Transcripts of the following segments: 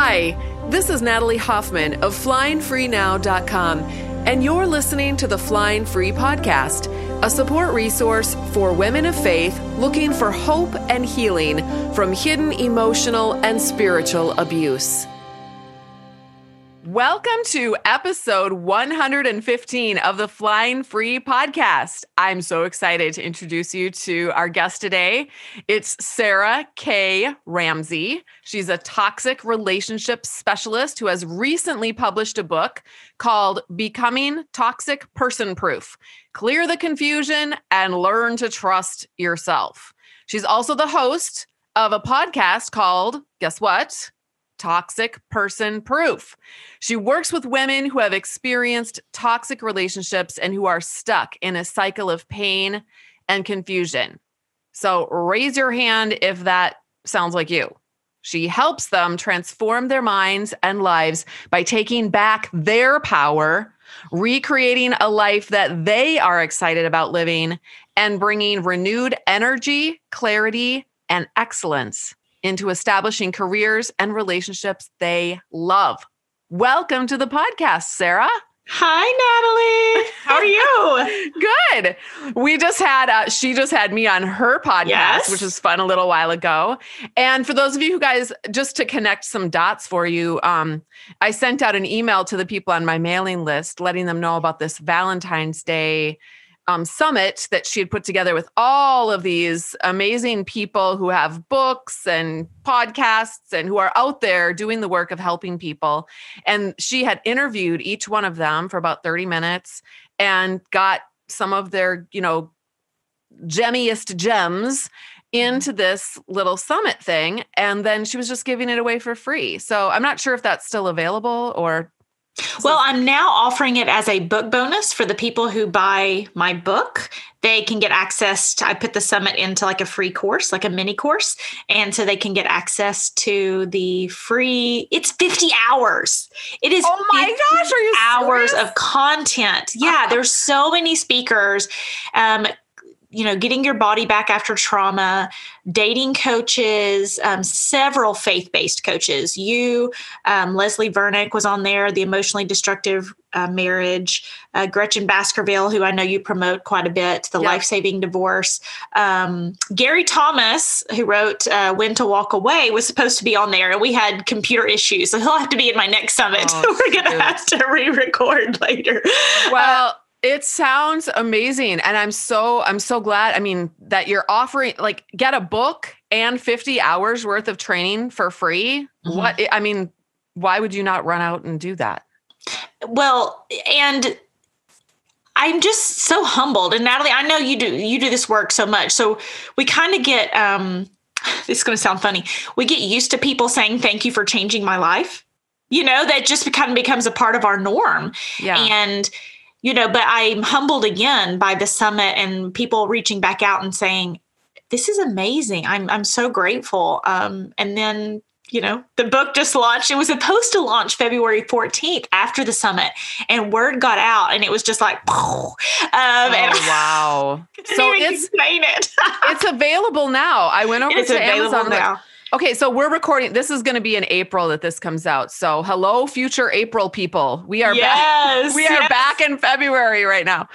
Hi, this is Natalie Hoffman of FlyingFreeNow.com, and you're listening to the Flying Free Podcast, a support resource for women of faith looking for hope and healing from hidden emotional and spiritual abuse. Welcome to episode 115 of the Flying Free podcast. I'm so excited to introduce you to our guest today. It's Sarah K. Ramsey. She's a toxic relationship specialist who has recently published a book called Becoming Toxic Person Proof Clear the Confusion and Learn to Trust Yourself. She's also the host of a podcast called, guess what? Toxic Person Proof. She works with women who have experienced toxic relationships and who are stuck in a cycle of pain and confusion. So raise your hand if that sounds like you. She helps them transform their minds and lives by taking back their power, recreating a life that they are excited about living, and bringing renewed energy, clarity, and excellence into establishing careers and relationships they love. Welcome to the podcast, Sarah. Hi, Natalie. How are you? Good. We just had, uh, she just had me on her podcast, yes. which was fun a little while ago. And for those of you who guys, just to connect some dots for you, um, I sent out an email to the people on my mailing list letting them know about this Valentine's Day um, summit that she had put together with all of these amazing people who have books and podcasts and who are out there doing the work of helping people. And she had interviewed each one of them for about 30 minutes and got some of their, you know, gemmiest gems into this little summit thing. And then she was just giving it away for free. So I'm not sure if that's still available or well, I'm now offering it as a book bonus for the people who buy my book. They can get access to, I put the summit into like a free course, like a mini course. And so they can get access to the free, it's 50 hours. It is oh my gosh, are you hours serious? of content. Yeah, there's so many speakers. Um, you know, getting your body back after trauma, dating coaches, um, several faith based coaches. You, um, Leslie Vernick was on there, the emotionally destructive uh, marriage, uh, Gretchen Baskerville, who I know you promote quite a bit, the life saving divorce. Um, Gary Thomas, who wrote uh, When to Walk Away, was supposed to be on there, and we had computer issues, so he'll have to be in my next summit. Oh, We're going to have to re record later. Well, it sounds amazing and I'm so I'm so glad I mean that you're offering like get a book and 50 hours worth of training for free. Mm-hmm. What I mean why would you not run out and do that? Well, and I'm just so humbled and Natalie, I know you do you do this work so much. So we kind of get um this is going to sound funny. We get used to people saying thank you for changing my life. You know, that just kind of becomes a part of our norm. Yeah. And you know, but I'm humbled again by the summit and people reaching back out and saying, this is amazing. I'm, I'm so grateful. Um, and then, you know, the book just launched. It was supposed to launch February 14th after the summit and word got out and it was just like, um, oh, wow. so it's, it. it's available now. I went over to Amazon now. Okay, so we're recording. This is going to be in April that this comes out. So, hello, future April people. We are yes, back. We yes. are back in February right now.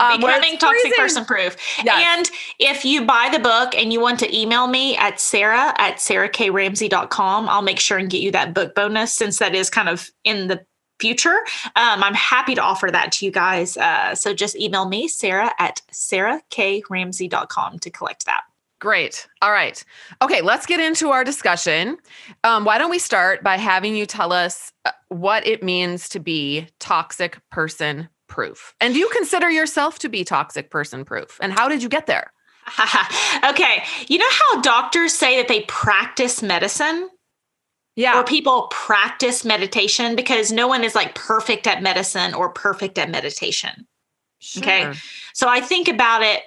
Um, Becoming toxic person proof. Yes. And if you buy the book and you want to email me at Sarah at sarahkramsey.com, I'll make sure and get you that book bonus since that is kind of in the future. Um, I'm happy to offer that to you guys. Uh, so just email me, Sarah at sarahkramsey.com to collect that. Great. All right. Okay, let's get into our discussion. Um, why don't we start by having you tell us uh, what it means to be toxic person proof? And do you consider yourself to be toxic person proof? And how did you get there? okay. You know how doctors say that they practice medicine? Yeah. Or people practice meditation because no one is like perfect at medicine or perfect at meditation. Sure. Okay. So I think about it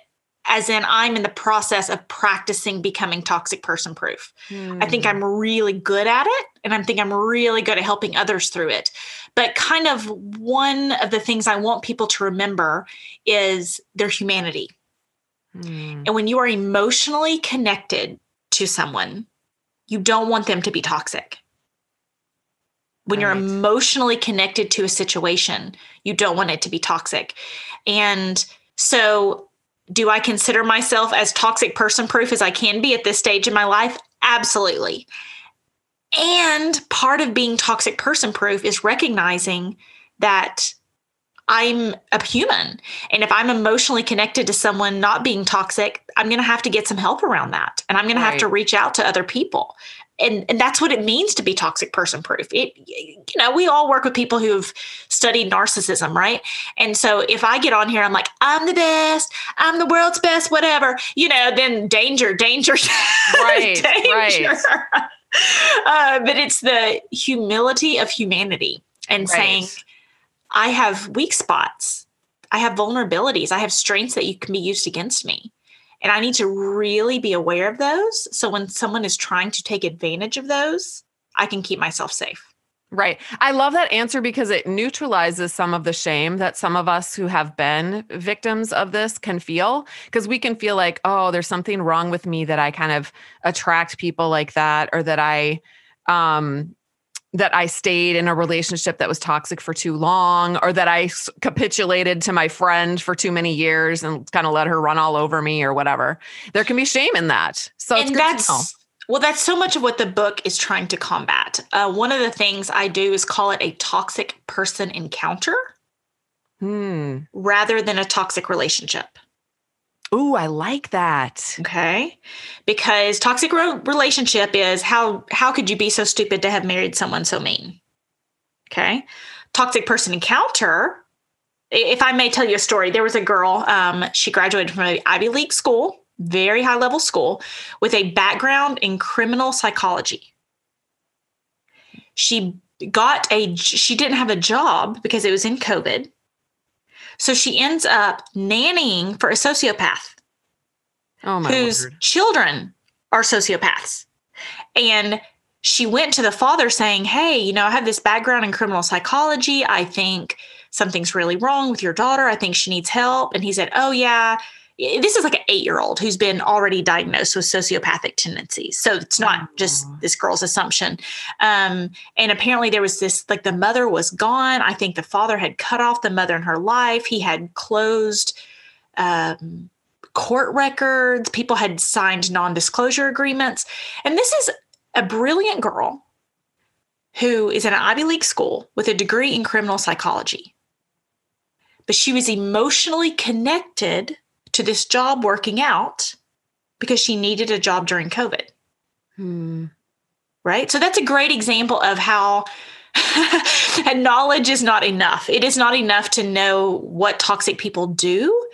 as in I'm in the process of practicing becoming toxic person proof. Mm. I think hmm. I'm really good at it and I think I'm really good at helping others through it. But kind of one of the things I want people to remember is their humanity. Mm. And when you are emotionally connected to someone, you don't want them to be toxic. When you're emotionally connected to a situation, you don't want it to be toxic. And so, do I consider myself as toxic person proof as I can be at this stage in my life? Absolutely. And part of being toxic person proof is recognizing that I'm a human. And if I'm emotionally connected to someone not being toxic, I'm going to have to get some help around that. And I'm going to have to reach out to other people. And, and that's what it means to be toxic person proof. It, you know, we all work with people who've studied narcissism, right? And so if I get on here, I'm like, I'm the best, I'm the world's best, whatever, you know, then danger, danger, Right, danger. uh, but it's the humility of humanity and saying, I have weak spots. I have vulnerabilities. I have strengths that you can be used against me. And I need to really be aware of those. So when someone is trying to take advantage of those, I can keep myself safe. Right. I love that answer because it neutralizes some of the shame that some of us who have been victims of this can feel. Because we can feel like, oh, there's something wrong with me that I kind of attract people like that, or that I, um, that I stayed in a relationship that was toxic for too long, or that I capitulated to my friend for too many years and kind of let her run all over me or whatever. There can be shame in that. So it's and good that's well, that's so much of what the book is trying to combat. Uh, one of the things I do is call it a toxic person encounter Hmm. rather than a toxic relationship. Ooh, I like that. Okay. Because toxic relationship is how how could you be so stupid to have married someone so mean? Okay. Toxic person encounter. If I may tell you a story, there was a girl, um, she graduated from an Ivy League school, very high level school, with a background in criminal psychology. She got a, she didn't have a job because it was in COVID. So she ends up nannying for a sociopath Oh my whose children are sociopaths. And she went to the father saying, Hey, you know, I have this background in criminal psychology. I think something's really wrong with your daughter. I think she needs help. And he said, Oh, yeah. This is like an eight year old who's been already diagnosed with sociopathic tendencies. So it's not just this girl's assumption. Um, and apparently there was this like the mother was gone. I think the father had cut off the mother in her life. He had closed um, court records. People had signed non disclosure agreements. And this is a brilliant girl who is in an Ivy League school with a degree in criminal psychology. But she was emotionally connected to this job working out because she needed a job during COVID Hmm. right? So that's a great example of how and knowledge is not enough. It is not enough to know what toxic people do.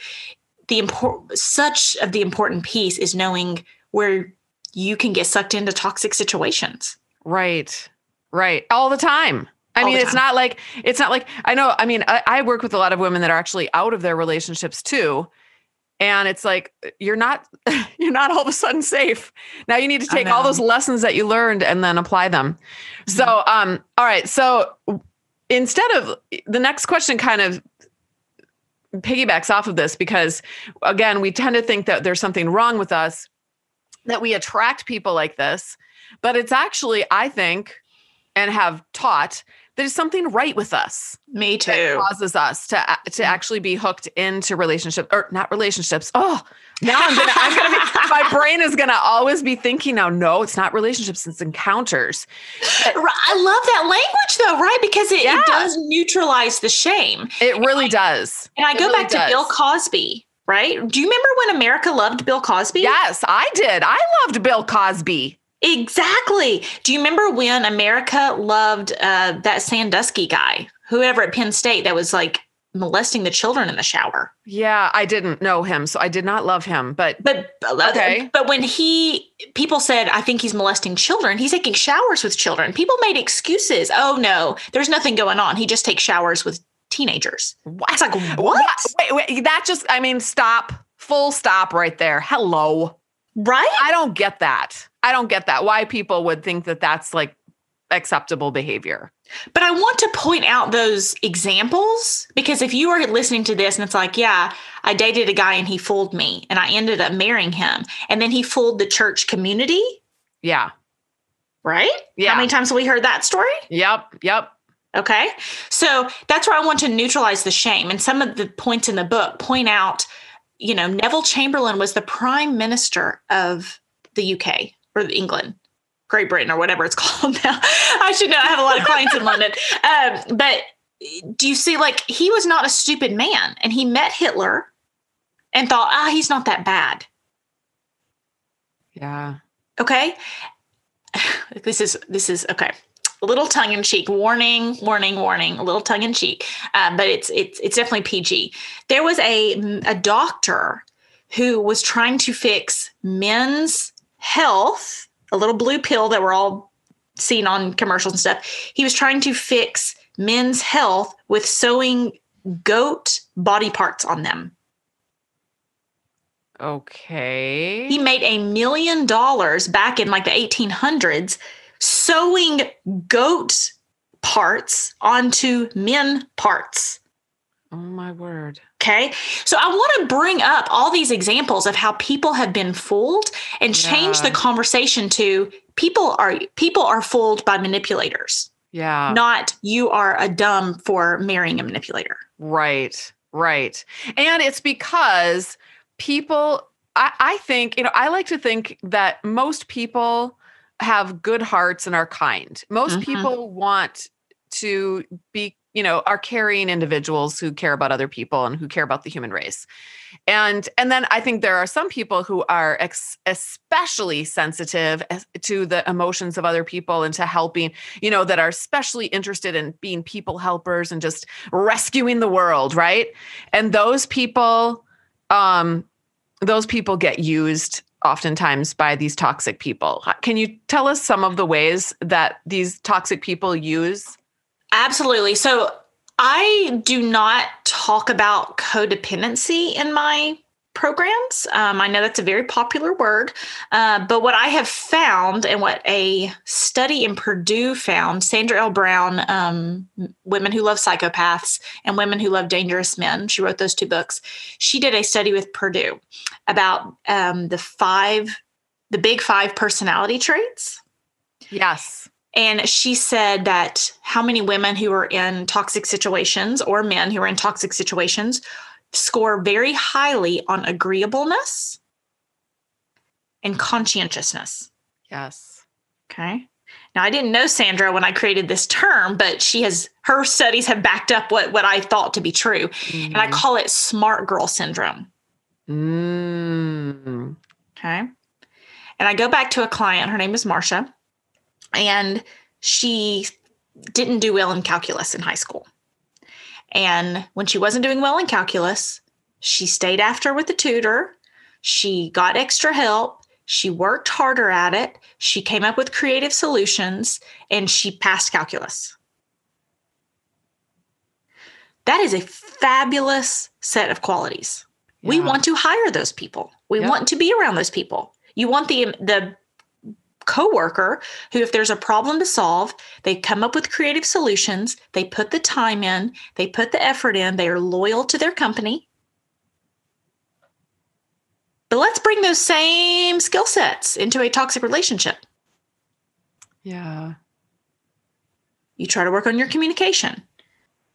The important such of the important piece is knowing where you can get sucked into toxic situations. Right. Right. All the time. I All mean, it's not like, it's not like, I know, I mean, I, I work with a lot of women that are actually out of their relationships too. And it's like, you're not, you're not all of a sudden safe. Now you need to take all those lessons that you learned and then apply them. Mm-hmm. So, um, all right. So instead of the next question kind of piggybacks off of this because again, we tend to think that there's something wrong with us, that we attract people like this, but it's actually, I think, and have taught there's something right with us Me that too. causes us to to Mm. actually be hooked into relationships or not relationships. Oh, now I'm gonna, I'm gonna be, my brain is gonna always be thinking now. No, it's not relationships; it's encounters. I love that language though, right? Because it, Yeah. it does neutralize the shame. It really does. And I It go really back to Bill. Cosby, right? Do you remember when America loved Bill Cosby? Yes, I did. I loved Bill Cosby. Exactly. Do you remember when America loved uh, that Sandusky guy, whoever at Penn State that was like molesting the children in the shower? Yeah, I didn't know him, so I did not love him. But But Okay. but when he people said I think he's molesting children, he's taking showers with children. People made excuses. Oh no, there's nothing going on. He just takes showers with teenagers. It's like what? Wait, wait, that just, I mean, stop, full stop right there. Hello. Right? I don't get that. I don't get that. Why people would think that that's like acceptable behavior. But I want to point out those examples because if you are listening to this and it's like, yeah, I dated a guy and he fooled me and I ended up marrying him and then he fooled the church community, Yeah. right? Yeah. How many times have we heard that story? Yep. Yep. Okay. So that's where I want to neutralize the shame. And some of the points in the book point out, you know, Neville Chamberlain was the prime minister of the UK or England, Great Britain, or whatever it's called now. I should know. I have a lot of clients in London. Um, but do you see, like, he was not a stupid man and he met Hitler and thought, ah, he's not that bad. Yeah. Okay. This is, this is, okay a little tongue in cheek. Warning, warning, warning. A little tongue in cheek, uh, but it's it's it's definitely PG. There was a a doctor who was trying to fix men's health. A little blue pill that we're all seeing on commercials and stuff. He was trying to fix men's health with sewing goat body parts on them. Okay. He made a million dollars back in like the 1800s sewing goat parts onto men parts. Oh my word. Okay. So I want to bring up all these examples of how people have been fooled and change the conversation to people are people are fooled by manipulators, Yeah. not you are a dumb for marrying a manipulator. Right, right. And it's because people, I, I think, you know, I like to think that most people have good hearts and are kind. Most Mhm. people want to be, you know, are caring individuals who care about other people and who care about the human race. And and then I think there are some people who are ex- especially sensitive to the emotions of other people and to helping, you know, that are especially interested in being people helpers and just rescuing the world, right? And those people um those people get used oftentimes by these toxic people. Can you tell us some of the ways that these toxic people use? Absolutely. So I do not talk about codependency in my programs. Um, I know that's a very popular word, uh, but what I have found and what a study in Purdue found, Sandra L. Brown, um, Women Who Love Psychopaths and Women Who Love Dangerous Men, she wrote those two books. She did a study with Purdue about um, the five, the big five personality traits. Yes. And she said that how many women who are in toxic situations or men who are in toxic situations score very highly on agreeableness and conscientiousness. Yes. Okay. Now I didn't know Sandra when I created this term, but she has her studies have backed up what what I thought to be true. And I Mhm. call it smart girl syndrome. Mm. Okay. And I go back to a client, her name is Marcia, and she didn't do well in calculus in high school. And when she wasn't doing well in calculus, she stayed after with the tutor. She got extra help. She worked harder at it. She came up with creative solutions and she passed calculus. That is a fabulous set of qualities. We want to hire those people. We Yeah. want to be around those people. You want the the coworker who if there's a problem to solve, they come up with creative solutions, they put the time in, they put the effort in, they are loyal to their company. But let's bring those same skill sets into a toxic relationship. Yeah. You try to work on your communication.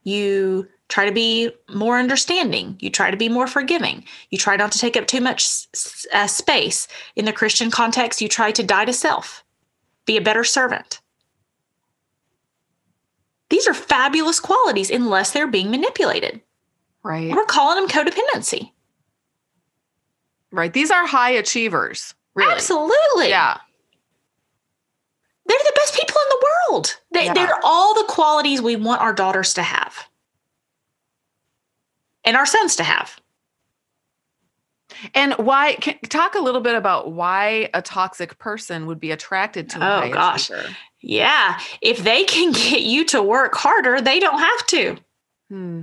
You try to be more understanding. You try to be more forgiving. You try not to take up too much uh, space. In the Christian context, you try to die to self, be a better servant. These are fabulous qualities unless they're being manipulated. Right. We're calling them codependency. Right. These are high achievers. Really. Absolutely. Yeah. They're the best people in the world. They, Yeah. They're all the qualities we want our daughters to have and our sons to have. And why can, talk a little bit about why a toxic person would be attracted to a Oh, gosh. Yeah. If they can get you to work harder, they don't have to. Hmm.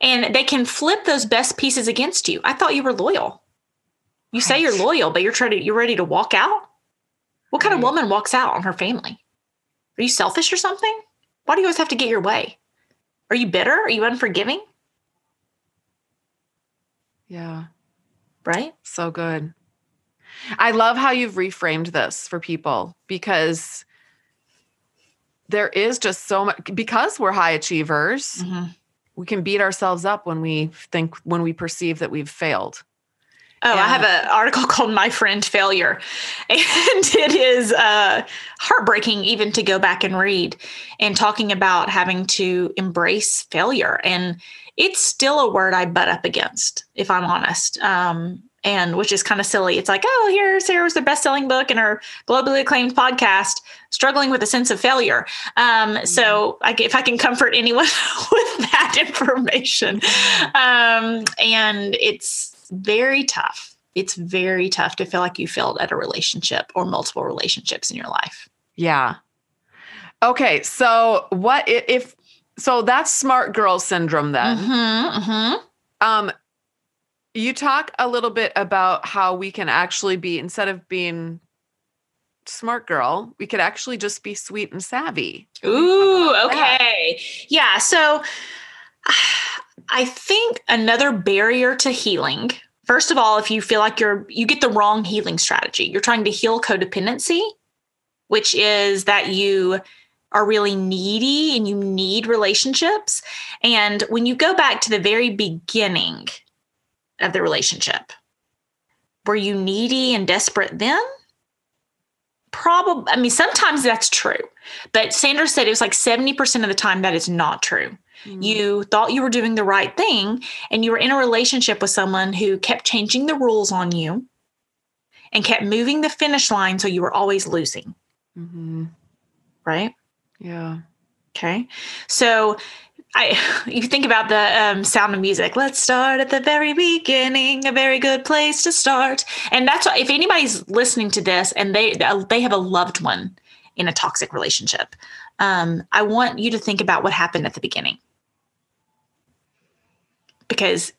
And they can flip those best pieces against you. I thought you were loyal. You say you're loyal, but you're trying to you're ready to walk out? What kind of woman walks out on her family? Are you selfish or something? Why do you always have to get your way? Are you bitter? Are you unforgiving? Yeah. Right? So good. I love how you've reframed this for people because there is just so much because we're high achievers, Mm-hmm. we can beat ourselves up when we think when we perceive that we've failed. Oh, I have an article called My Friend Failure. And it is uh, heartbreaking even to go back and read and talking about having to embrace failure. And it's still a word I butt up against, if I'm honest. Um, and which is kind of silly. It's like, oh, here Sarah's the best-selling book and her globally acclaimed podcast, struggling with a sense of failure. Um, So, I, if I can comfort anyone with that information, um, and it's very tough. It's very tough to feel like you failed at a relationship or multiple relationships in your life. Yeah. Okay, so what if so that's smart girl syndrome then. Mm-hmm, mm-hmm. Um you talk a little bit about how we can actually be instead of being smart girl, we could actually just be sweet and savvy. Ooh, okay. Yeah. So I think another barrier to healing, first of all, if you feel like you're, you get the wrong healing strategy, you're trying to heal codependency, which is that you are really needy and you need relationships. And when you go back to the very beginning of the relationship, were you needy and desperate then? Probably, I mean, sometimes that's true. But Sandra said it was like 70% of the time that is not true. You thought you were doing the right thing and you were in a relationship with someone who kept changing the rules on you and kept moving the finish line so you were always losing, Mhm. right? Yeah. Okay. So I you think about the um, sound of music. Let's start at the very beginning, a very good place to start. And that's why if anybody's listening to this and they they have a loved one in a toxic relationship, um, I want you to think about what happened at the beginning. Because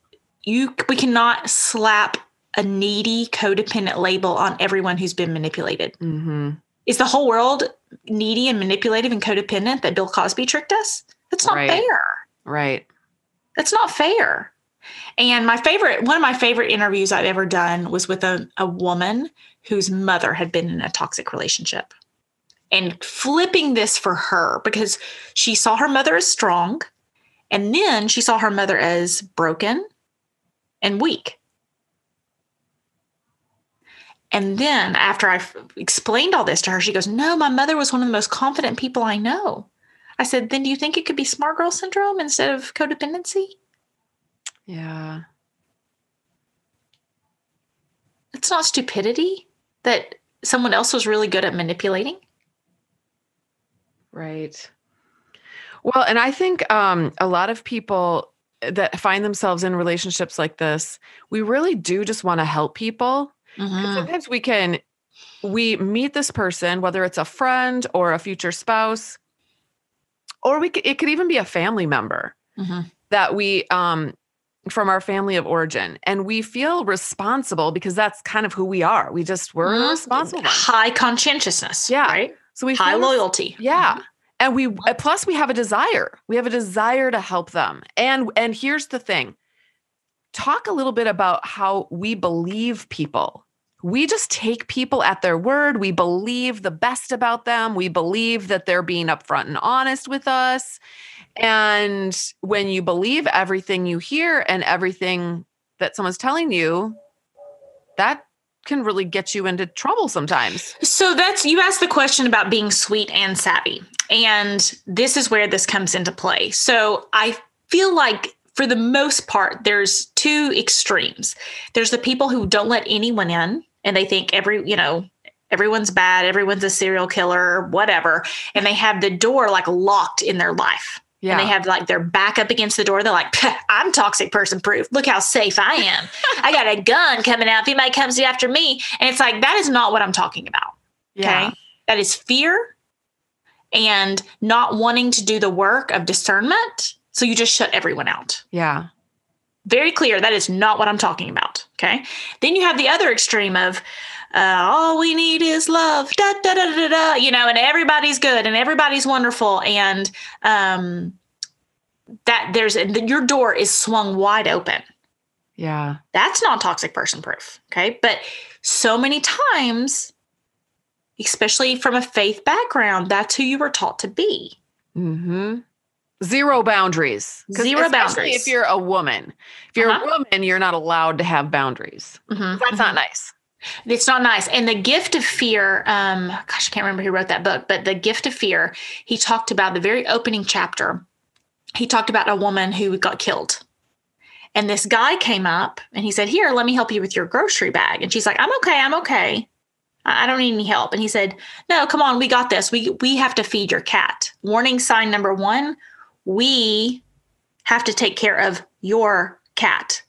you we cannot slap a needy codependent label on everyone who's been manipulated. Mhm. Is the whole world needy and manipulative and codependent that Bill Cosby tricked us? That's not Right. fair. Right. That's not fair. And my favorite, one of my favorite interviews I've ever done was with a, a woman whose mother had been in a toxic relationship. And flipping this for her because she saw her mother as strong. And then she saw her mother as broken and weak. And then after I explained all this to her, she goes, No, my mother was one of the most confident people I know. I said, Then do you think it could be smart girl syndrome instead of codependency? Yeah. It's not stupidity that someone else was really good at manipulating. Right. Well, and I think um, a lot of people that find themselves in relationships like this, we really do just want to help people. And Sometimes we can, we meet this person, whether it's a friend or a future spouse, or we could, it could even be a family member Mhm. that we, um, from our family of origin, and we feel responsible because that's kind of who we are. We just we're Mhm. responsible. High conscientiousness. Yeah. Right. So we High loyalty. yeah. And we uh, plus we have a desire. We have a desire to help them. And and here's the thing. Talk a little bit about how we believe people. We just take people at their word. We believe the best about them. We believe that they're being upfront and honest with us. And when you believe everything you hear and everything that someone's telling you, that can really get you into trouble sometimes. So that's you asked the question about being sweet and savvy. And this is where this comes into play. So I feel like for the most part, there's two extremes. There's the people who don't let anyone in and they think every, you know, everyone's bad, everyone's a serial killer, whatever. And they have the door like locked in their life. Yeah. And they have like their back up against the door. They're like, I'm toxic person proof. Look how safe I am. I got a gun coming out if anybody comes after me. And it's like, that is not what I'm talking about. yeah. Okay. That is fear and not wanting to do the work of discernment. So you just shut everyone out. Yeah. Very clear. That is not what I'm talking about. Okay. Then you have the other extreme of, uh, all we need is love, da, da, da, da, da, da, you know, and everybody's good and everybody's wonderful. And um, that there's your door is swung wide open. Yeah. That's not toxic person proof. Okay. But so many times, especially from a faith background, that's who you were taught to be. Mm-hmm. Zero boundaries. Zero especially boundaries. If you're a woman, if you're Uh-huh. a woman, you're not allowed to have boundaries. Mhm, That's mhm. not nice. It's not nice. And the gift of fear, um, gosh, I can't remember who wrote that book, but the gift of fear, he talked about the very opening chapter. He talked about a woman who got killed. And this guy came up and he said, Here, let me help you with your grocery bag. And she's like, I'm okay, I'm okay. I I don't need any help. And he said, No, come on, we got this. We we have to feed your cat. Warning sign number one, we have to take care of your cat.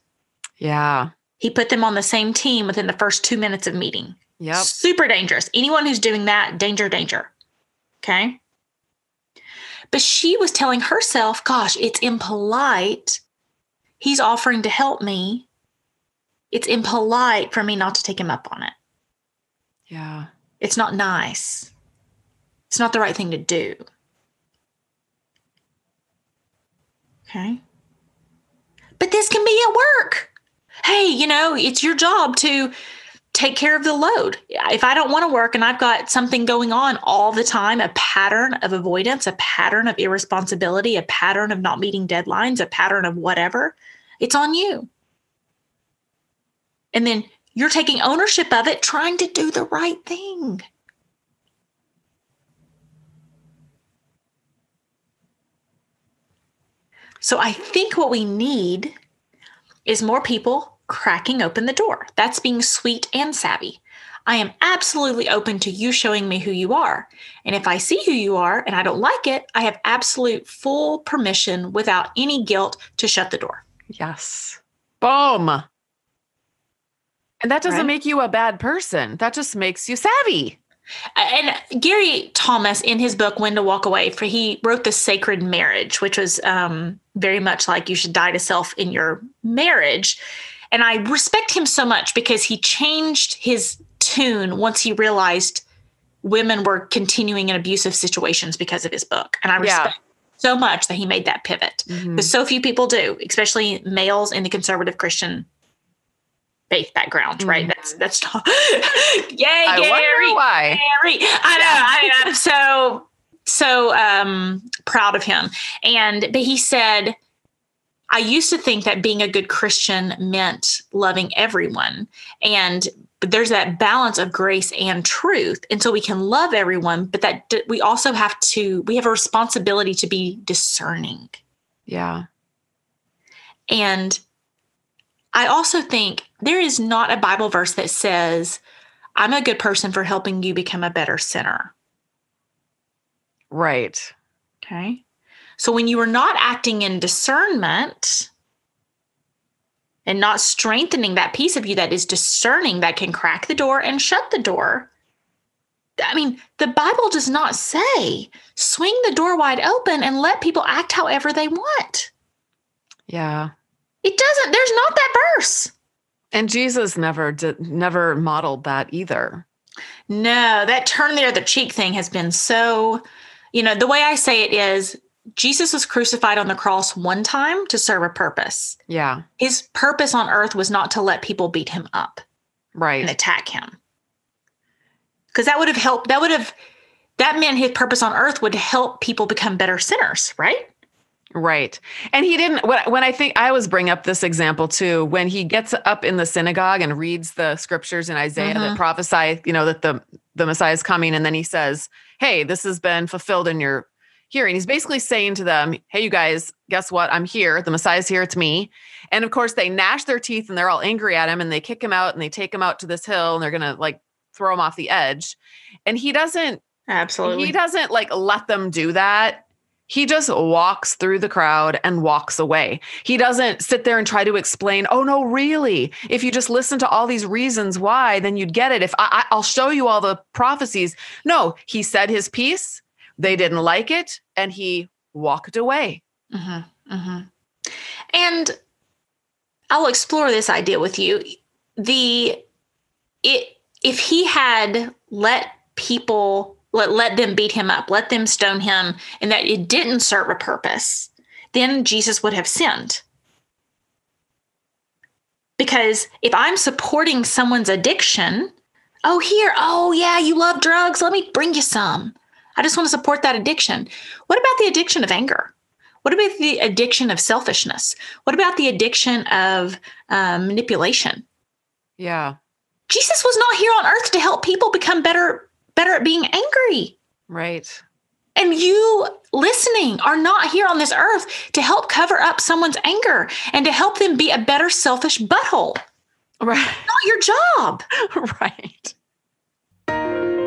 Yeah. He put them on the same team within the first two minutes of meeting. Yep. Super dangerous. Anyone who's doing that, danger, danger. Okay. But she was telling herself, gosh, it's impolite. He's offering to help me. It's impolite for me not to take him up on it. Yeah. It's not nice. It's not the right thing to do. Okay. But this can be at work. Hey, you know, it's your job to take care of the load. If I don't want to work and I've got something going on all the time, a pattern of avoidance, a pattern of irresponsibility, a pattern of not meeting deadlines, a pattern of whatever, it's on you. And then you're taking ownership of it, trying to do the right thing. So I think what we need is more people cracking open the door. That's being sweet and savvy. I am absolutely open to you showing me who you are. And if I see who you are and I don't like it, I have absolute full permission without any guilt to shut the door. Yes. Boom. And that doesn't Right. make you a bad person. That just makes you savvy. And Gary Thomas, in his book "When to Walk Away," for he wrote the Sacred Marriage, which was um, very much like you should die to self in your marriage. And I respect him so much because he changed his tune once he realized women were continuing in abusive situations because of his book. And I Yeah. respect so much that he made that pivot Mhm. because so few people do, especially males in the conservative Christian faith background, right? Mhm. That's that's yay, I Gary. why. Gary. I know. I, I'm so so um, proud of him. And but he said, I used to think that being a good Christian meant loving everyone, and but there's that balance of grace and truth, and so we can love everyone, but that d- we also have to we have a responsibility to be discerning. Yeah. And I also think there is not a Bible verse that says, I'm a good person for helping you become a better sinner. Right. Okay. So when you are not acting in discernment and not strengthening that piece of you that is discerning, that can crack the door and shut the door. I mean, the Bible does not say swing the door wide open and let people act however they want. Yeah. It doesn't, there's not that verse. And Jesus never did never modeled that either. No, that turn there, the other cheek thing has been so, you know, the way I say it is Jesus was crucified on the cross one time to serve a purpose. Yeah. His purpose on earth was not to let people beat him up Right. and attack him. Because that would have helped, that would have, that meant his purpose on earth would help people become better sinners, right? Right. And he didn't when, when I think I always bring up this example too when he gets up in the synagogue and reads the scriptures in Isaiah Mhm. that prophesy, you know, that the the Messiah is coming and then he says, "Hey, this has been fulfilled in your hearing." He's basically saying to them, "Hey you guys, guess what? I'm here. The Messiah's here. It's me." And of course, they gnash their teeth and they're all angry at him and they kick him out and they take him out to this hill and they're going to like throw him off the edge. And he doesn't Absolutely. he doesn't like let them do that. He just walks through the crowd and walks away. He doesn't sit there and try to explain, oh, no, really? If you just listen to all these reasons why, then you'd get it. If I, I, I'll show you all the prophecies. No, he said his piece. They didn't like it and he walked away. hmm hmm And I'll explore this idea with you. The it if he had let people let let them beat him up, let them stone him, and that it didn't serve a purpose, then Jesus would have sinned. Because if I'm supporting someone's addiction, oh, here, oh, yeah, you love drugs. Let me bring you some. I just want to support that addiction. What about the addiction of anger? What about the addiction of selfishness? What about the addiction of um, manipulation? Yeah. Jesus was not here on earth to help people become better better at being angry. Right. And you listening are not here on this earth to help cover up someone's anger and to help them be a better selfish butthole. Right. Not your job. right.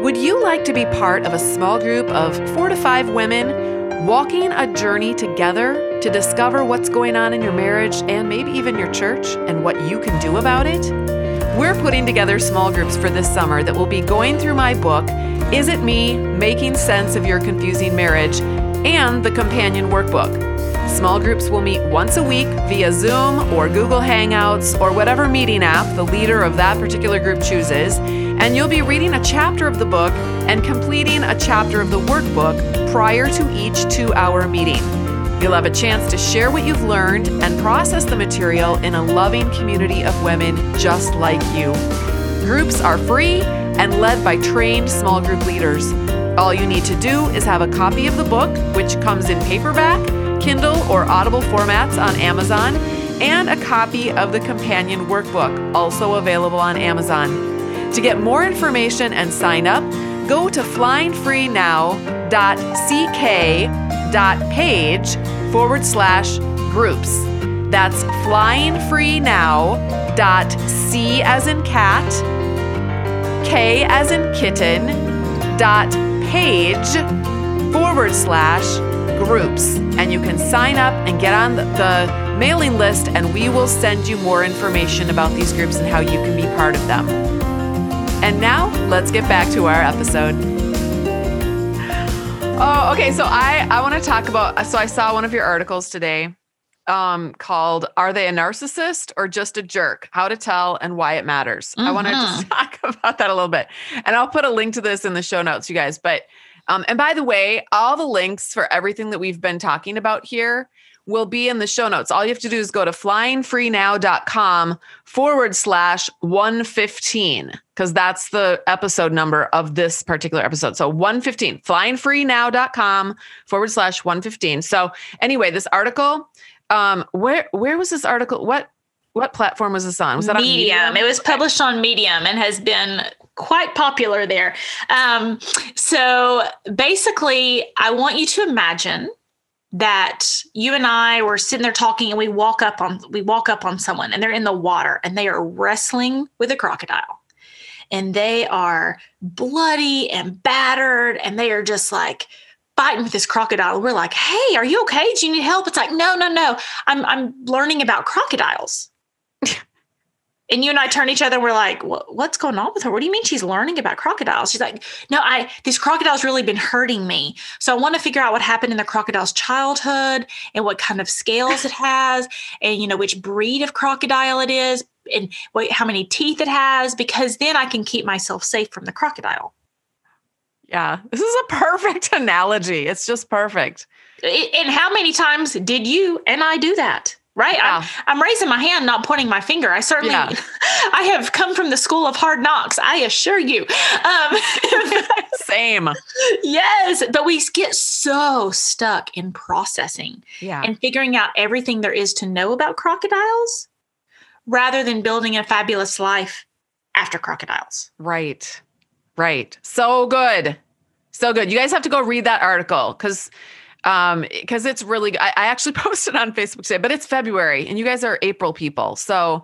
Would you like to be part of a small group of four to five women walking a journey together to discover what's going on in your marriage and maybe even your church and what you can do about it? We're putting together small groups for this summer that will be going through my book, Is It Me? Making Sense of Your Confusing Marriage, and the companion workbook. Small groups will meet once a week via Zoom or Google Hangouts or whatever meeting app the leader of that particular group chooses, and you'll be reading a chapter of the book and completing a chapter of the workbook prior to each two hour meeting. You'll have a chance to share what you've learned and process the material in a loving community of women just like you. Groups are free and led by trained small group leaders. All you need to do is have a copy of the book, which comes in paperback, Kindle, or Audible formats on Amazon, and a copy of the companion workbook, also available on Amazon. To get more information and sign up, go to flyingfreenow.ck.page forward slash groups. That's flyingfreenow.c as in cat, k as in kitten, dot page forward slash groups. And you can sign up and get on the mailing list, and we will send you more information about these groups and how you can be part of them. And now let's get back to our episode. Oh, okay. So I I want to talk about. So I saw one of your articles today, um, called "Are They a Narcissist or Just a Jerk? How to Tell and Why It Matters." I want to just talk about that a little bit, and I'll put a link to this in the show notes, you guys. But um, and by the way, all the links for everything that we've been talking about here will be in the show notes. All you have to do is go to flyingfreenow.com forward slash 115, because that's the episode number of this particular episode. So 115, flyingfreenow.com forward slash 115. So anyway, this article, um, where where was this article? What what platform was this on? Was that Medium. on Medium? It was published on Medium and has been quite popular there. Um, so basically, I want you to imagine that you and I were sitting there talking and we walk up on we walk up on someone and they're in the water and they are wrestling with a crocodile. And they are bloody and battered and they are just like fighting with this crocodile. We're like, "Hey, are you okay? Do you need help?" It's like, "No, no, no. I'm I'm learning about crocodiles." and you and I turn each other and we're like, what's going on with her? What do you mean she's learning about crocodiles? She's like, no, I this crocodile's really been hurting me. So I want to figure out what happened in the crocodile's childhood and what kind of scales it has and you know which breed of crocodile it is and what how many teeth it has because then I can keep myself safe from the crocodile. Yeah, this is a perfect analogy. It's just perfect. And how many times did you and I do that? Right Yeah. I'm, I'm raising my hand not pointing my finger i certainly Yeah. i have come from the school of hard knocks i assure you um, Same. yes but we get so stuck in processing Yeah. and figuring out everything there is to know about crocodiles rather than building a fabulous life after crocodiles Right. Right. So good. So good. You guys have to go read that article because um because it's really I, I actually posted on Facebook today, but it's February and you guys are April people. So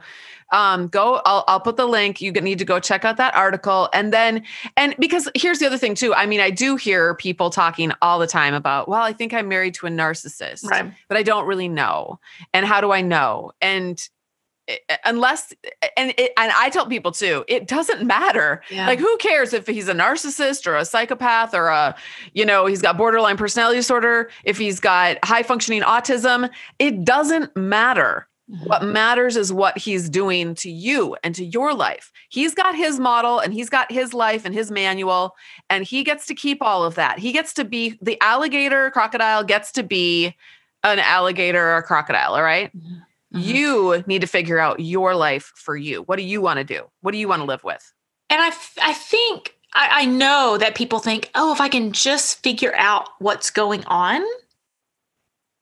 um go I'll I'll put the link. You need to go check out that article. And then and because here's the other thing too. I mean, I do hear people talking all the time about, well, I think I'm married to a narcissist. right but I don't really know. And how do I know? And unless and it, and I tell people too, it doesn't matter. Yeah. Like who cares if he's a narcissist or a psychopath or a you know, he's got borderline personality disorder, if he's got high functioning autism, it doesn't matter. Mm-hmm. What matters is what he's doing to you and to your life. He's got his model and he's got his life and his manual, and he gets to keep all of that. He gets to be the alligator crocodile, gets to be an alligator or a crocodile, all right? Mm-hmm. Mm-hmm. You need to figure out your life for you. What do you want to do? What do you want to live with? And I, I think, I, I know that people think, oh, if I can just figure out what's going on.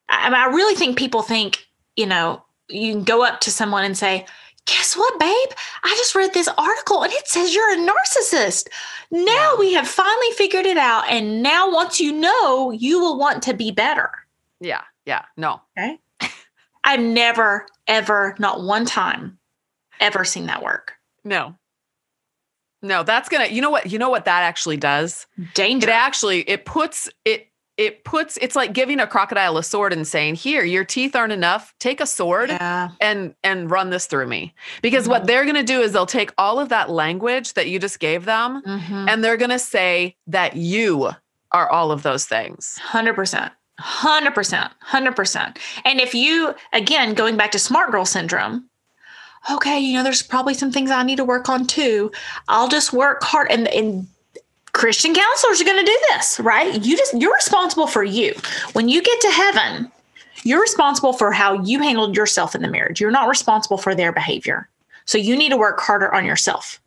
I, I really think people think, you know, you can go up to someone and say, guess what, babe? I just read this article and it says you're a narcissist. Now we have finally figured it out. And now, once you know, you will want to be better. Yeah. Yeah. No. Okay. I've never, ever, not one time, ever seen that work. No. No, that's gonna, you know what, you know what that actually does? Danger. It actually it puts it it puts it's like giving a crocodile a sword and saying, Here, your teeth aren't enough. Take a sword yeah. and and run this through me. Because what Mhm. they're gonna do is they'll take all of that language that you just gave them Mhm. and they're gonna say that you are all of those things. Hundred percent. Hundred percent. Hundred percent. And if you again going back to smart girl syndrome, okay, you know, there's probably some things I need to work on too. I'll just work hard and and Christian counselors are gonna do this, right? You just you're responsible for you. When you get to heaven, you're responsible for how you handled yourself in the marriage. You're not responsible for their behavior. So you need to work harder on yourself.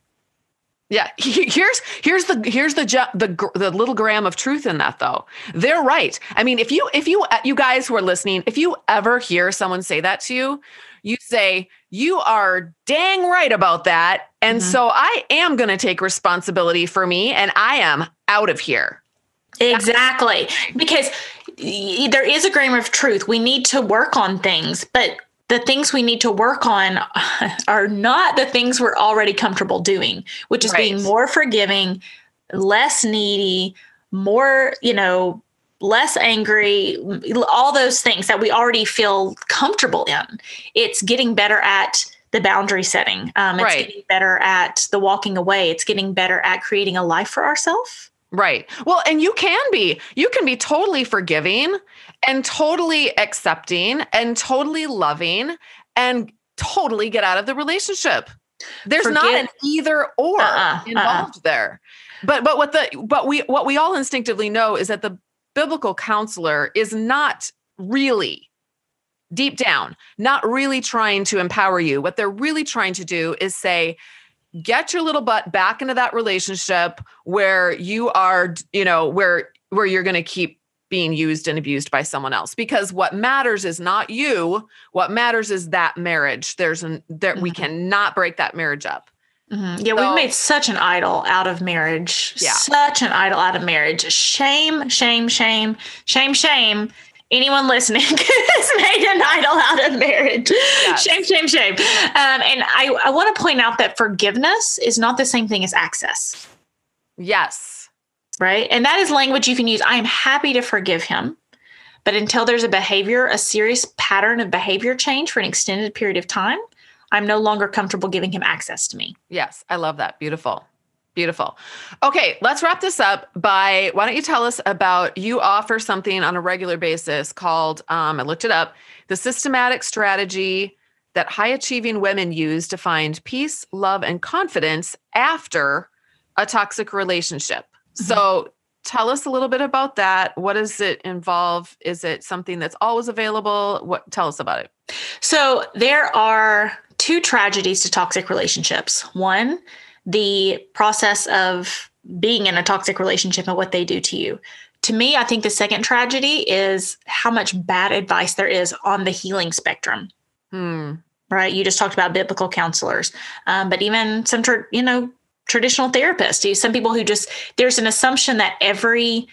Yeah, he- here's here's the here's the the the little gram of truth in that though. They're right. I mean, if you if you uh, you guys who are listening, if you ever hear someone say that to you, you say you are dang right about that, and Mhm. so I am going to take responsibility for me, and I am out of here. Exactly. Because there is a grain of truth. We need to work on things, but the things we need to work on are not the things we're already comfortable doing, which is being more forgiving, less needy, more, you know, less angry, all those things that we already feel comfortable in. It's getting better at the boundary setting. Um, it's Right. getting better at the walking away. It's getting better at creating a life for ourselves. Right. Well, and you can be. You can be totally forgiving and totally accepting and totally loving and totally get out of the relationship. There's not an either or Uh-uh, uh-uh. involved there. But but what the but we what we all instinctively know is that the biblical counselor is not really deep down not really trying to empower you. What they're really trying to do is say get your little butt back into that relationship where you are you know where where you're going to keep being used and abused by someone else because what matters is not you what matters is that marriage there's an there we Mhm. cannot break that marriage up Mhm. Yeah, So- we've made such an idol out of marriage. Yeah. Such an idol out of marriage. Shame, shame, shame, shame, shame. Anyone listening has made an idol out of marriage. Yes. Shame, shame, shame. Um, and I, I want to point out that forgiveness is not the same thing as access, yes right? And that is language you can use. I am happy to forgive him. But until there's a behavior, a serious pattern of behavior change for an extended period of time, I'm no longer comfortable giving him access to me. yes i love that beautiful beautiful. Okay let's wrap this up by why don't you tell us about you offer something on a regular basis called um, i looked it up the systematic strategy that high achieving women use to find peace love and confidence after a toxic relationship. So tell us a little bit about that. What does it involve? Is it something that's always available? What tell us about it. So there are two tragedies to toxic relationships. One, the process of being in a toxic relationship and what they do to you. To me, I think the second tragedy is how much bad advice there is on the healing spectrum. hmm Right? You just talked about biblical counselors, um, but even some, tra- you know, traditional therapists. Some people who just there's an assumption that every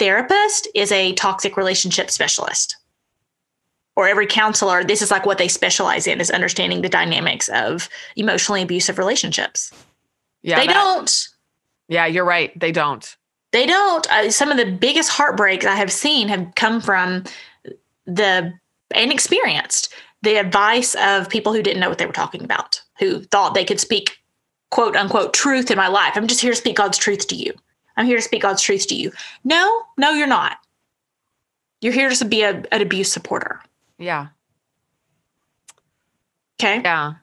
therapist is a toxic relationship specialist or every counselor this is like what they specialize in is understanding the dynamics of emotionally abusive relationships yeah they that- don't. Yeah you're right. They don't. They don't. Uh, some of the biggest heartbreaks i have seen have come from the inexperienced the advice of people who didn't know what they were talking about who thought they could speak quote unquote truth in my life. I'm just here to speak god's truth to you. I'm here to speak god's truth to you. No no you're not. You're here to be a, an abuse supporter. Yeah. Okay? Yeah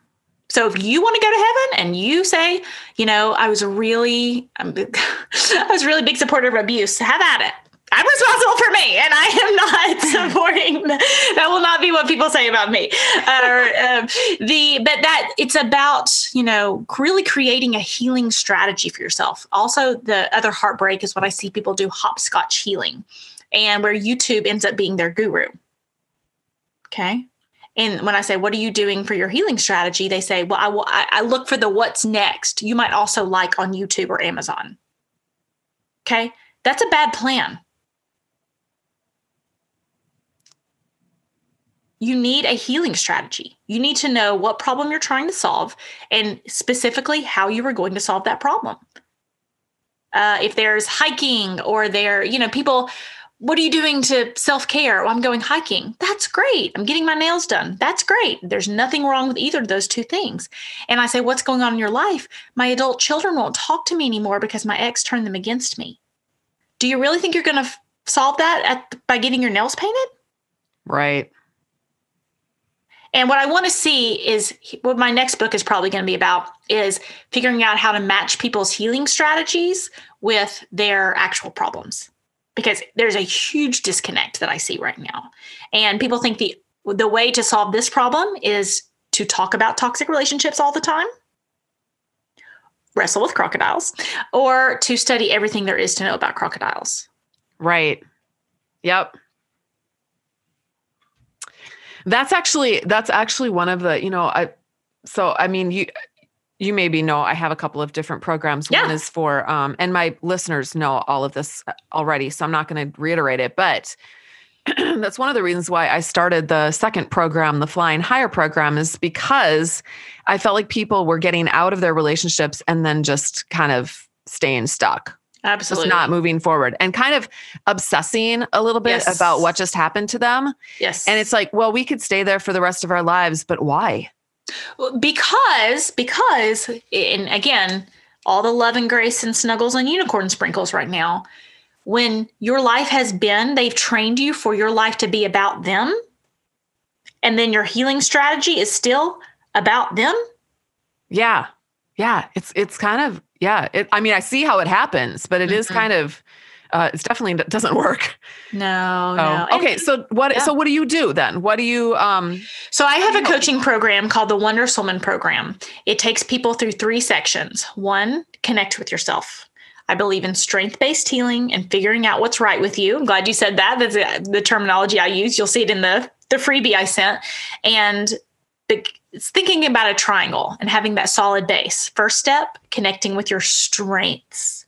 So if you want to go to heaven and you say, you know, I was really, I'm, I was really big supporter of abuse, have at it. I'm responsible for me, and I am not supporting. that will not be what people say about me. Uh, um, the but that it's about you know really creating a healing strategy for yourself. Also, the other heartbreak is what I see people do hopscotch healing, and where YouTube ends up being their guru. Okay. And when I say, what are you doing for your healing strategy? They say, well, I, will I look for the what's next. You might also like on YouTube or Amazon. Okay. That's a bad plan. You need a healing strategy. You need to know what problem you're trying to solve and specifically how you are going to solve that problem. Uh, if there's hiking or there, you know, people what are you doing to self care? Well, oh, I'm going hiking. That's great. I'm getting my nails done. That's great. There's nothing wrong with either of those two things. And I say, What's going on in your life? My adult children won't talk to me anymore because my ex turned them against me. Do you really think you're going to f- solve that at, by getting your nails painted? Right. And what I want to see is what my next book is probably going to be about is figuring out how to match people's healing strategies with their actual problems because there's a huge disconnect that I see right now. And people think the the way to solve this problem is to talk about toxic relationships all the time, wrestle with crocodiles, or to study everything there is to know about crocodiles. Right. Yep. That's actually that's actually one of the, you know, I so I mean you you maybe know I have a couple of different programs. Yeah. One is for, um, and my listeners know all of this uh, already, so I'm not going to reiterate it, but that's one of the reasons why I started the second program, the Flying Higher program, is because I felt like people were getting out of their relationships and then just kind of staying stuck. Absolutely. Just not moving forward and kind of obsessing a little bit Yes. about what just happened to them. Yes. And it's like, well, we could stay there for the rest of our lives, but why? Because because and again all the love and grace and snuggles and unicorn sprinkles right now when your life has been they've trained you for your life to be about them and then your healing strategy is still about them Yeah. Yeah. It's it's kind of yeah. It, I mean, I see how it happens, but it is Mhm. kind of uh it's definitely it doesn't work. no no Oh. Okay. And- So what yeah. so what do you do then? What do you um So I have a coaching program called the Wonder Soulman program. It takes people through three sections. One, connect with yourself. I believe in strength-based healing and figuring out what's right with you. I'm glad you said that. That's uh, the terminology I use. You'll see it in the the freebie I sent. And the, it's thinking about a triangle and having that solid base. First step, connecting with your strengths,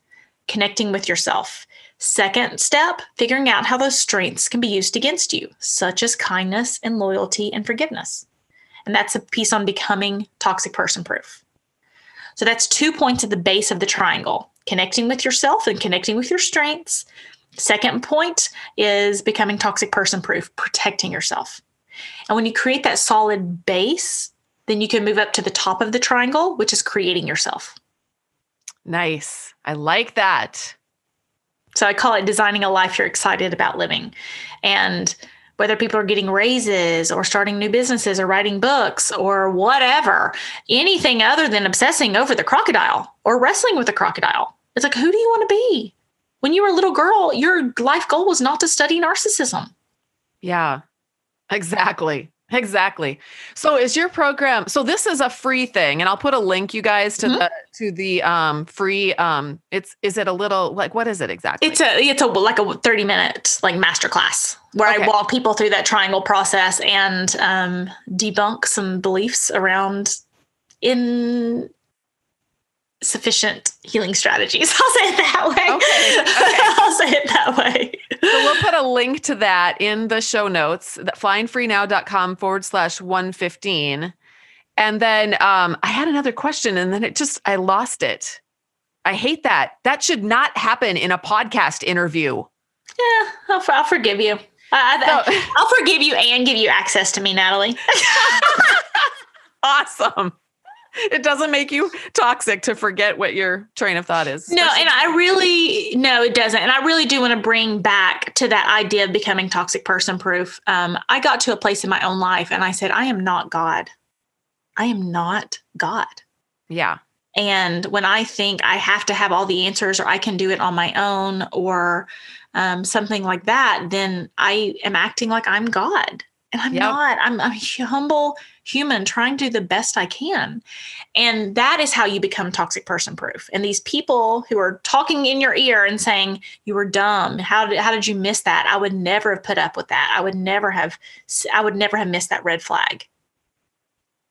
connecting with yourself. Second step, figuring out how those strengths can be used against you, such as kindness and loyalty and forgiveness. And that's a piece on becoming toxic person proof. So that's two points at the base of the triangle connecting with yourself and connecting with your strengths. Second point is becoming toxic person proof, protecting yourself. And when you create that solid base, then you can move up to the top of the triangle, which is creating yourself. nice. I like that. So I call it designing a life you're excited about living. And whether people are getting raises or starting new businesses or writing books or whatever, anything other than obsessing over the crocodile or wrestling with the crocodile. It's like, who do you want to be? When you were a little girl, your life goal was not to study narcissism. Yeah. Exactly. Exactly. So is your program so this is a free thing and I'll put a link you guys to Mhm. the to the um free um it's is it a little like what is it exactly? It's a it's a like a 30 minute like masterclass where Okay. I walk people through that triangle process and um, debunk some beliefs around in sufficient healing strategies. I'll say it that way. Okay, okay. I'll say it that way. So we'll put a link to that in the show notes, flyingfreenow.com forward slash 115. And then um, I had another question and then it just, I lost it. I hate that. That should not happen in a podcast interview. Yeah, I'll, I'll forgive you. I, I, No. I'll forgive you and give you access to me, Natalie. awesome. It doesn't make you toxic to forget what your train of thought is. No, and I really no, it doesn't. And I really do want to bring back to that idea of becoming toxic person proof. Um, I got to a place in my own life and I said, I am not God. I am not God. yeah. And when I think I have to have all the answers or I can do it on my own or um, something like that, then I am acting like I'm God. And I'm yep. not. I'm, I'm humble human trying to do the best I can. And that is how you become toxic person proof. And these people who are talking in your ear and saying, you were dumb. How did, how did you miss that? I would never have put up with that. I would never have, I would never have missed that red flag.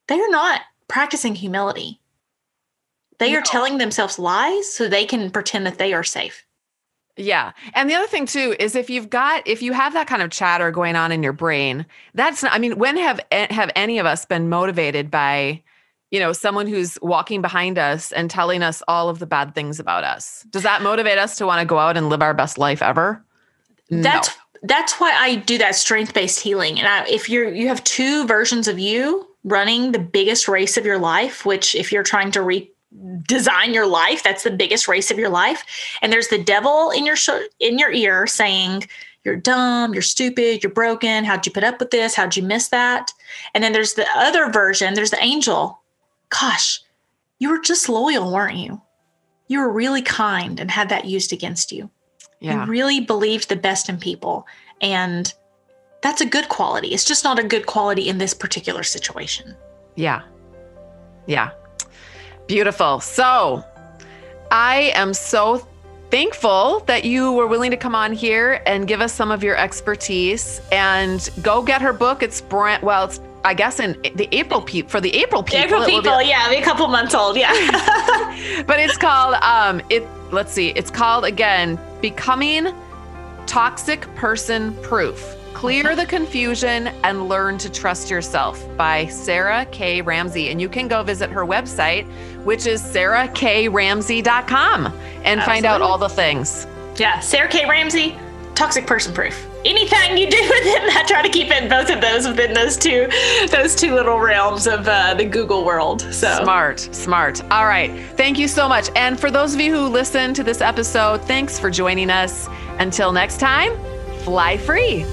They're not practicing humility. They no. are telling themselves lies so they can pretend that they are safe. Yeah. And the other thing too is if you've got if you have that kind of chatter going on in your brain, that's not, I mean, when have eh, have any of us been motivated by you know, someone who's walking behind us and telling us all of the bad things about us. Does that motivate us to want to go out and live our best life ever? That's no. that's why I do that strength-based healing. And I, if you're you have two versions of you running the biggest race of your life, which if you're trying to re design your life. That's the biggest race of your life. And there's the devil in your sh- in your ear saying you're dumb you're stupid you're broken. How'd you put up with this? How'd you miss that? And then there's the other version. There's the angel. Gosh you were just loyal weren't you? You were really kind and had that used against you. Yeah. you really believed the best in people. And that's a good quality. It's just not a good quality in this particular situation. Yeah. Yeah Beautiful. So I am so thankful that you were willing to come on here and give us some of your expertise and go get her book. It's brand well, it's I guess in the April people for the April people. April people, be, yeah, a couple months old, yeah. but it's called um it let's see, it's called again Becoming Toxic Person Proof. Clear the Confusion and Learn to Trust Yourself by Sarah K. Ramsey. And you can go visit her website, which is sarahkramsey.com, and Absolutely. find out all the things. Yeah, Sarah K. Ramsey, Toxic Person Proof. Anything you do within that, try to keep it both of those within those two, those two little realms of uh, the Google world. So smart, smart. All right, thank you so much. And for those of you who listen to this episode, thanks for joining us. Until next time, fly free.